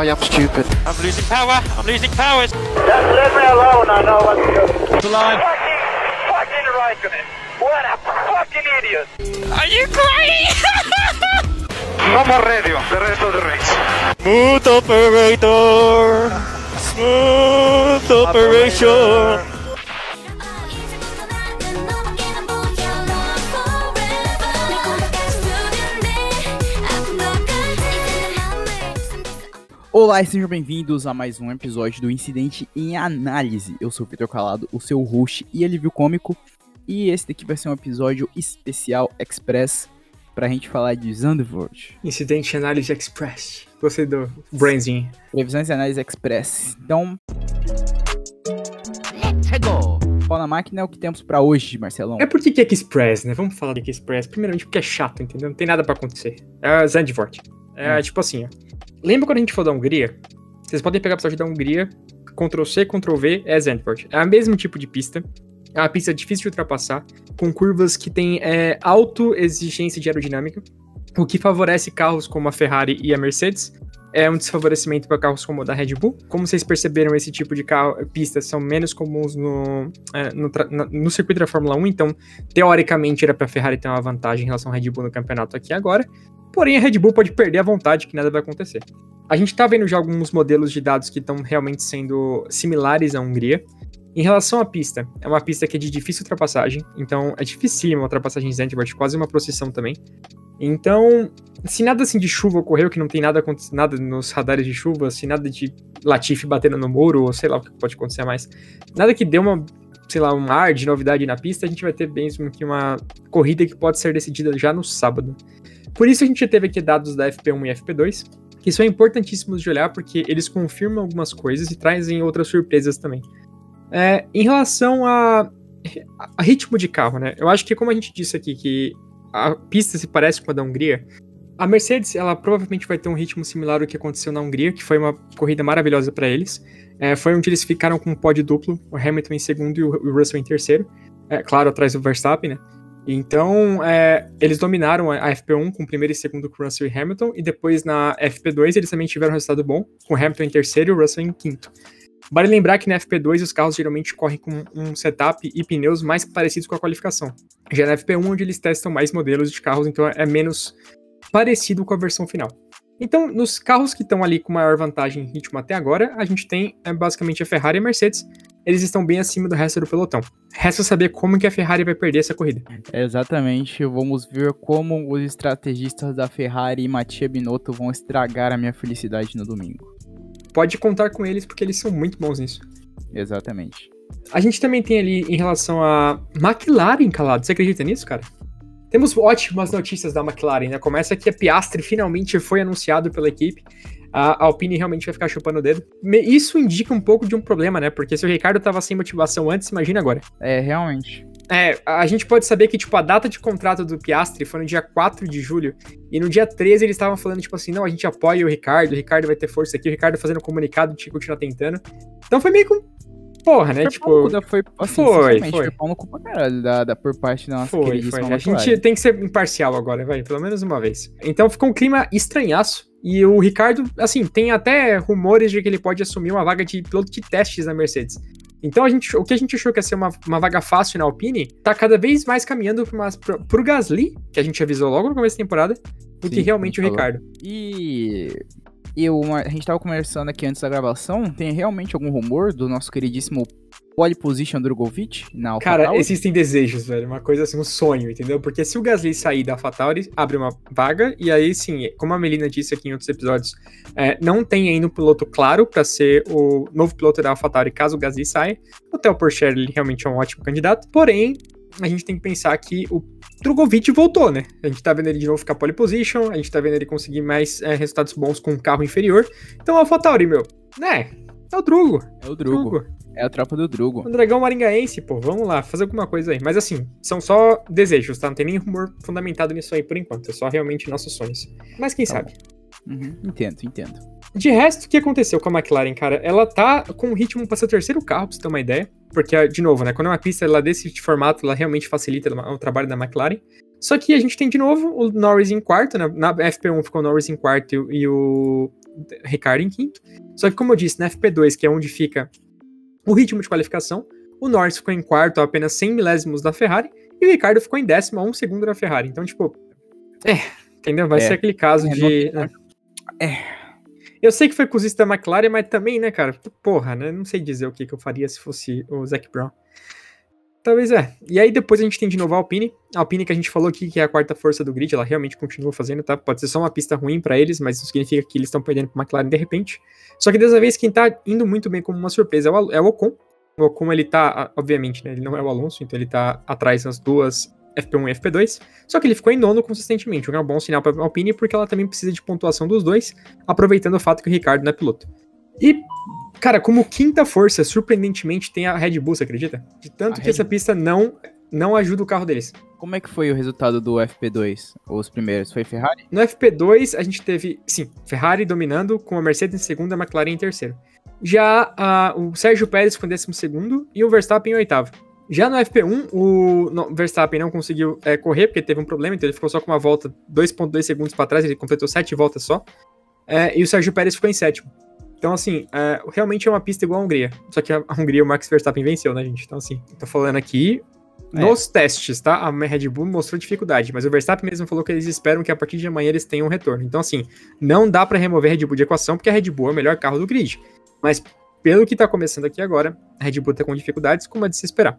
I am stupid. I'm losing power. I'm losing power. Just leave me alone. I know what to do. The line. Fucking, fucking right on it. What a fucking idiot. Are you crazy? No more radio, the rest of the race. Smooth operator. Smooth operation. Olá e sejam bem-vindos a mais um episódio do Incidente em Análise. Eu sou o Vitor Calado, o seu host e alívio cômico, e esse daqui vai ser um episódio especial express pra gente falar de Zandvoort. Incidente Análise Express. Gostei do branding. Previsões e Análise Express. Então... Pau na máquina é o que temos pra hoje, Marcelão. É por que que é Express, né? Vamos falar de que Express. Primeiramente porque é chato, entendeu? Não tem nada pra acontecer. É Zandvoort. É Hum. tipo assim, ó. Lembra quando a gente falou da Hungria? Vocês podem pegar o episódio da Hungria, Ctrl C, Ctrl V, é Zandvoort. É o mesmo tipo de pista. É uma pista difícil de ultrapassar, com curvas que têm é, alta exigência de aerodinâmica, o que favorece carros como a Ferrari e a Mercedes. É um desfavorecimento para carros como o da Red Bull. Como vocês perceberam, esse tipo de carro, pistas são menos comuns no, é, no, na- no circuito da Fórmula 1, então, teoricamente, era para a Ferrari ter uma vantagem em relação à Red Bull no campeonato aqui agora. Porém, a Red Bull pode perder a vontade, que nada vai acontecer. A gente tá vendo já alguns modelos de dados que estão realmente sendo similares à Hungria. Em relação à pista, é uma pista que é de difícil ultrapassagem, então é dificílima a ultrapassagem em Zandvoort, quase uma procissão também. Então, se nada assim de chuva ocorreu, que não tem nada nada nos radares de chuva, se nada de Latifi batendo no muro, ou sei lá o que pode acontecer mais, nada que dê uma, sei lá, um ar de novidade na pista, a gente vai ter mesmo que uma corrida que pode ser decidida já no sábado. Por isso a gente teve aqui dados da FP1 e FP2, que são importantíssimos de olhar porque eles confirmam algumas coisas e trazem outras surpresas também. É, em relação a, a ritmo de carro, né? Eu acho que como a gente disse aqui que a pista se parece com a da Hungria, a Mercedes ela provavelmente vai ter um ritmo similar ao que aconteceu na Hungria, que foi uma corrida maravilhosa para eles. É, foi onde eles ficaram com um pódio duplo, o Hamilton em segundo e o Russell em terceiro. É, claro, atrás do Verstappen, né? Então, é, eles dominaram a a FP1 com primeiro e segundo com Russell e Hamilton, e depois na FP2 eles também tiveram um resultado bom, com Hamilton em terceiro e o Russell em quinto. Vale lembrar que na FP2 os carros geralmente correm com um setup e pneus mais parecidos com a qualificação. Já na FP1, onde eles testam mais modelos de carros, então é menos parecido com a versão final. Então, nos carros que estão ali com maior vantagem em ritmo até agora, a gente tem é, basicamente a Ferrari e a Mercedes. Eles estão bem acima do resto do pelotão. Resta saber como que a Ferrari vai perder essa corrida. Exatamente, vamos ver como os estrategistas da Ferrari e Mattia Binotto vão estragar a minha felicidade no domingo. Pode contar com eles porque eles são muito bons nisso. Exatamente. A gente também tem ali em relação a McLaren, calado. Você acredita nisso, cara? Temos ótimas notícias da McLaren, né? Começa que a Piastri finalmente foi anunciado pela equipe. A Alpine realmente vai ficar chupando o dedo. Isso indica um pouco de um problema, né? Porque se o Ricardo tava sem motivação antes, imagina agora. É, realmente. É, a gente pode saber que, tipo, a data de contrato do Piastri foi no dia 4 de julho, e no dia 13 eles estavam falando, tipo assim, não, a gente apoia o Ricardo, o Ricardo vai ter força aqui, o Ricardo fazendo um comunicado de continuar tentando. Então foi meio que um... Porra, né? Foi tipo... da- foi, assim, foi, foi. foi pau no cu pra caralho da, da, por parte da nossa Foi, foi. A gente tem que ser imparcial agora, vai, pelo menos uma vez. Então ficou um clima estranhaço. E o Ricardo, assim, tem até rumores de que ele pode assumir uma vaga de piloto de testes na Mercedes. Então a gente, o que a gente achou que ia ser uma, uma vaga fácil na Alpine, tá cada vez mais caminhando pra uma, pro, pro Gasly, que a gente avisou logo no começo da temporada, do Sim, que realmente o falou. Ricardo. E eu, a gente tava conversando aqui antes da gravação, tem realmente algum rumor do nosso queridíssimo pole position Drogovic na Cara, AlphaTauri? existem desejos, velho. Uma coisa assim, um sonho, entendeu? Porque se o Gasly sair da AlphaTauri, abre uma vaga, e aí sim, como a Melina disse aqui em outros episódios, é, não tem ainda um piloto claro pra ser o novo piloto da AlphaTauri caso o Gasly saia. O Theo Porcher, ele realmente é um ótimo candidato, porém, a gente tem que pensar que o Drogovic voltou, né? A gente tá vendo ele de novo ficar pole position, a gente tá vendo ele conseguir mais é, resultados bons com um carro inferior. Então, AlphaTauri, meu, né? É o Drugo. É o Drugo. É a tropa do Drugo. O dragão maringaense, pô, vamos lá, fazer alguma coisa aí. Mas assim, são só desejos, tá? Não tem nem rumor fundamentado nisso aí por enquanto. É só realmente nossos sonhos. Mas quem Tá sabe? Uhum, entendo, entendo. De resto, o que aconteceu com a McLaren, cara? Ela tá com um ritmo pra ser o terceiro carro, pra você ter uma ideia. Porque, de novo, né? Quando é uma pista ela desse formato, ela realmente facilita o trabalho da McLaren. Só que a gente tem de novo o Norris em quarto, né? Na FP1 ficou o Norris em quarto e o Ricardo em quinto. Só que, como eu disse, na FP2, que é onde fica o ritmo de qualificação, o Norris ficou em quarto a apenas 100 milésimos da Ferrari e o Ricardo ficou em décimo a um segundo da Ferrari. Então, tipo, é, entendeu? Vai É. ser aquele caso É, de. não- Eu sei que foi cozista da McLaren, mas também, né, cara? Porra, né? Não sei dizer o que, que eu faria se fosse o Zac Brown. Talvez é. E aí depois a gente tem de novo a Alpine. A Alpine que a gente falou aqui que é a quarta força do grid, ela realmente continua fazendo, tá? Pode ser só uma pista ruim pra eles, mas não significa que eles estão perdendo pra McLaren de repente. Só que dessa vez quem tá indo muito bem como uma surpresa é o, é o Ocon. O Ocon ele tá, obviamente, né? Ele não é o Alonso, então ele tá atrás nas duas FP1 e FP2. Só que ele ficou em nono consistentemente, o que é um bom sinal pra Alpine, porque ela também precisa de pontuação dos dois, aproveitando o fato que o Ricardo não é piloto. E, cara, como quinta força, surpreendentemente, tem a Red Bull, você acredita? De tanto A que Red essa pista não, não ajuda o carro deles. Como é que foi o resultado do FP2? Os primeiros? Foi Ferrari? No FP2, a gente teve, sim, Ferrari dominando, com a Mercedes em segundo e a McLaren em terceiro. Já a- o Sérgio Pérez em décimo segundo e o Verstappen em oitavo. Já no FP1, o Verstappen não conseguiu é, correr porque teve um problema, então ele ficou só com uma volta 2,2 segundos para trás, ele completou sete voltas só. É, e o Sérgio Pérez ficou em sétimo. Então, assim, é, realmente é uma pista igual a Hungria. Só que a Hungria, o Max Verstappen venceu, né, gente? Então, assim, tô falando aqui É. nos testes, tá? A Red Bull mostrou dificuldade, mas o Verstappen mesmo falou que eles esperam que a partir de amanhã eles tenham um retorno. Então, assim, não dá pra remover a Red Bull de equação, porque a Red Bull é o melhor carro do grid. Mas, pelo que tá começando aqui agora, a Red Bull tá com dificuldades, como é de se esperar.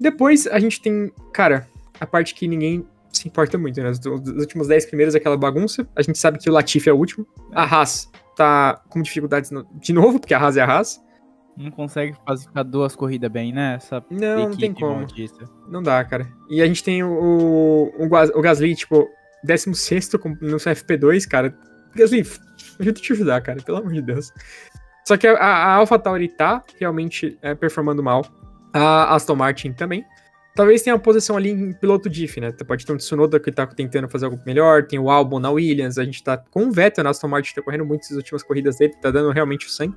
Depois, a gente tem, cara, a parte que ninguém se importa muito, né? Os, os últimos 10 primeiros, aquela bagunça. A gente sabe que o Latifi é o último. A Haas tá com dificuldades no- de novo, porque a Haas é a Haas. Não consegue fazer ficar duas corridas bem, né? Essa Não, não tem como. maldita. Não dá, cara. E a gente tem o, o, o Gasly, tipo, 16 com- no FP2, cara. Gasly, ajuda a te ajudar, cara, pelo amor de Deus. Só que a, a AlphaTauri tá realmente é, performando mal. A Aston Martin também. Talvez tenha uma posição ali em piloto diff, né? Pode ter um Tsunoda que tá tentando fazer algo melhor, tem o Albon na Williams, a gente tá com o Vettel na Aston Martin, tá correndo muito essas últimas corridas dele, tá dando realmente o sangue.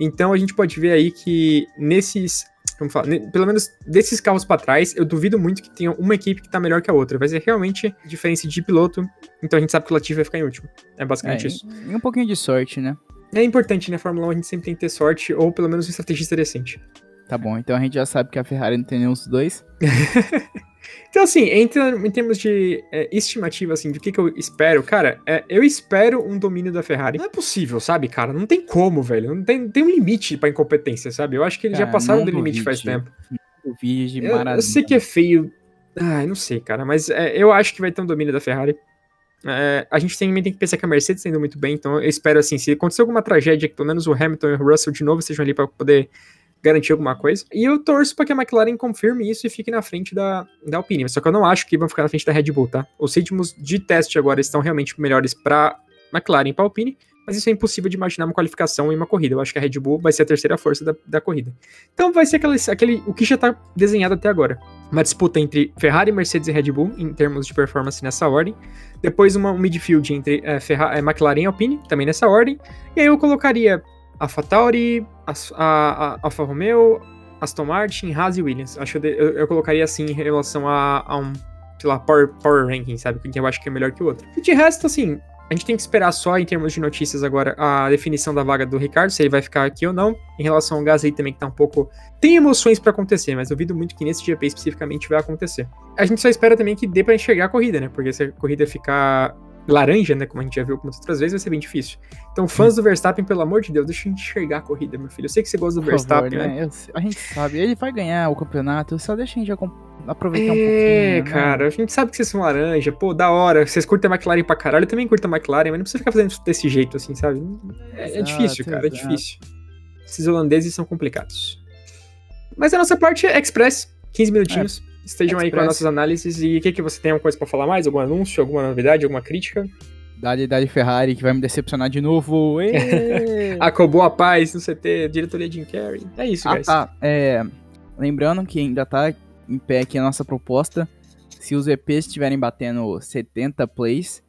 Então a gente pode ver aí que nesses, como fala, ne- pelo menos desses carros pra trás, eu duvido muito que tenha uma equipe que tá melhor que a outra. Vai ser realmente diferença de piloto, então a gente sabe que o Latifi vai ficar em último. É É, basicamente isso. e, e um pouquinho de sorte, né? É importante, né? Fórmula 1 a gente sempre tem que ter sorte, ou pelo menos um estrategista decente. Tá bom, então a gente já sabe que a Ferrari não tem nenhum dos dois. Então, assim, entra em termos de é, estimativa, assim, do que, que eu espero, cara, é, eu espero um domínio da Ferrari. Não é possível, sabe, cara? Não tem como, velho. Não tem, tem um limite pra incompetência, sabe? Eu acho que eles já Cara, passaram não do limite faz tempo. O vídeo de Eu, eu sei que é feio. Ai, não sei, cara, mas é, eu acho que vai ter um domínio da Ferrari. É, a gente também tem que pensar que a Mercedes tá indo muito bem, então eu espero assim, se acontecer alguma tragédia, que pelo menos o Hamilton e o Russell de novo estejam ali pra poder garantir alguma coisa. E eu torço pra que a McLaren confirme isso e fique na frente da, da Alpine. Só que eu não acho que vão ficar na frente da Red Bull, tá? Os ritmos de teste agora estão realmente melhores pra McLaren e pra Alpine, mas isso é impossível de imaginar uma qualificação em uma corrida. Eu acho que a Red Bull vai ser a terceira força da, da corrida. Então vai ser aquele, aquele, o que já tá desenhado até agora. Uma disputa entre Ferrari, Mercedes e Red Bull, em termos de performance nessa ordem. Depois uma, um midfield entre é, Ferra- é, McLaren e Alpine, também nessa ordem. E aí eu colocaria AlphaTauri, As- a, a, Alfa Romeo, Aston Martin, Haas e Williams. Acho que eu, eu, colocaria assim em relação a, a um, sei lá, power, power ranking, sabe? Que eu acho que é melhor que o outro. E de resto, assim, a gente tem que esperar só em termos de notícias agora a definição da vaga do Ricardo, se ele vai ficar aqui ou não. Em relação ao Gasly também, que tá um pouco. Tem emoções pra acontecer, mas duvido muito que nesse GP especificamente vai acontecer. A gente só espera também que dê pra enxergar a corrida, né? Porque se a corrida ficar laranja, né? Como a gente já viu algumas outras vezes, vai ser bem difícil. Então, fãs do Verstappen, pelo amor de Deus, deixa a gente enxergar a corrida, meu filho. Eu sei que você gosta do Por favor, Verstappen, né? né? Eu a gente sabe, ele vai ganhar o campeonato, só deixa a gente aproveitar um É, pouquinho. né? cara, a gente sabe que vocês são laranja, pô, da hora. Vocês curtem a McLaren pra caralho, eu também curto a McLaren, mas não precisa ficar fazendo isso desse jeito, assim, sabe? É, é Exato, difícil, cara, é exato. difícil. Esses holandeses são complicados. Mas a nossa parte é Express, 15 minutinhos. Estejam aí com as Express. nossas análises. E o que, que você tem alguma coisa pra falar mais? Algum anúncio, alguma novidade, alguma crítica? Dali, Dali Ferrari, que vai me decepcionar de novo. Acabou a paz no CT, diretoria Jim Carrey. É isso, ah, guys. tá. É, lembrando que ainda tá em pé aqui a nossa proposta. Se os EPs estiverem batendo 70 plays,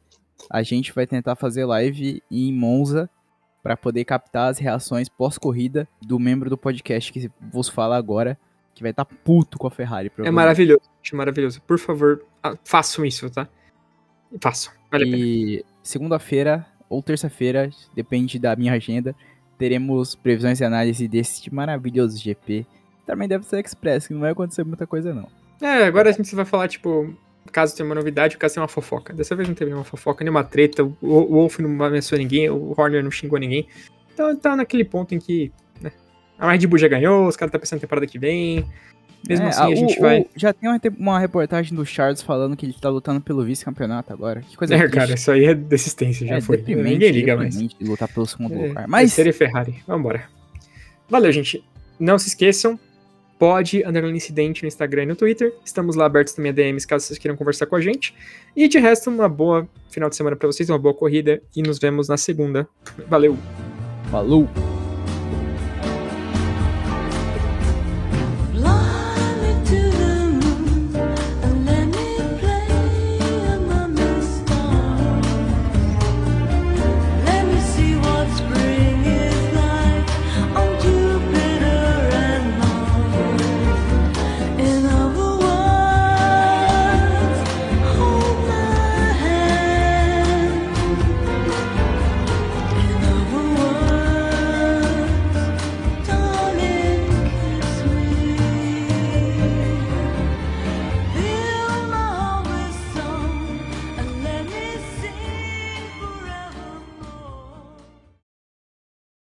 a gente vai tentar fazer live em Monza para poder captar as reações pós-corrida do membro do podcast que vos fala agora, que vai estar puto com a Ferrari. É maravilhoso, maravilhoso. Por favor, ah, façam isso, tá? Façam, vale. E segunda-feira, ou terça-feira, depende da minha agenda, teremos previsões e análise desse maravilhoso GP. Também deve ser Express, que não vai acontecer muita coisa não. É, agora a gente vai falar, tipo, caso tenha uma novidade, caso tenha uma fofoca. Dessa vez não teve nenhuma fofoca, nenhuma treta, o, Wolf não ameaçou ninguém, o Horner não xingou ninguém. Então tá naquele ponto em que, a Red Bull já ganhou, os caras tá pensando na temporada que vem. Mesmo É, assim, a o- gente o- vai... Já tem uma, uma reportagem do Charles falando que ele tá lutando pelo vice-campeonato agora. Que coisa É, triste. cara, isso aí é desistência, já é foi. Ninguém liga mais. deprimente lutar pelo segundo É, lugar. Mas Terceira e Ferrari. Vambora. Valeu, gente. Não se esqueçam, pode underline incidente no Instagram e no Twitter. Estamos lá abertos também a DMs caso vocês queiram conversar com a gente. E de resto, uma boa final de semana pra vocês, uma boa corrida e nos vemos na segunda. Valeu! falou!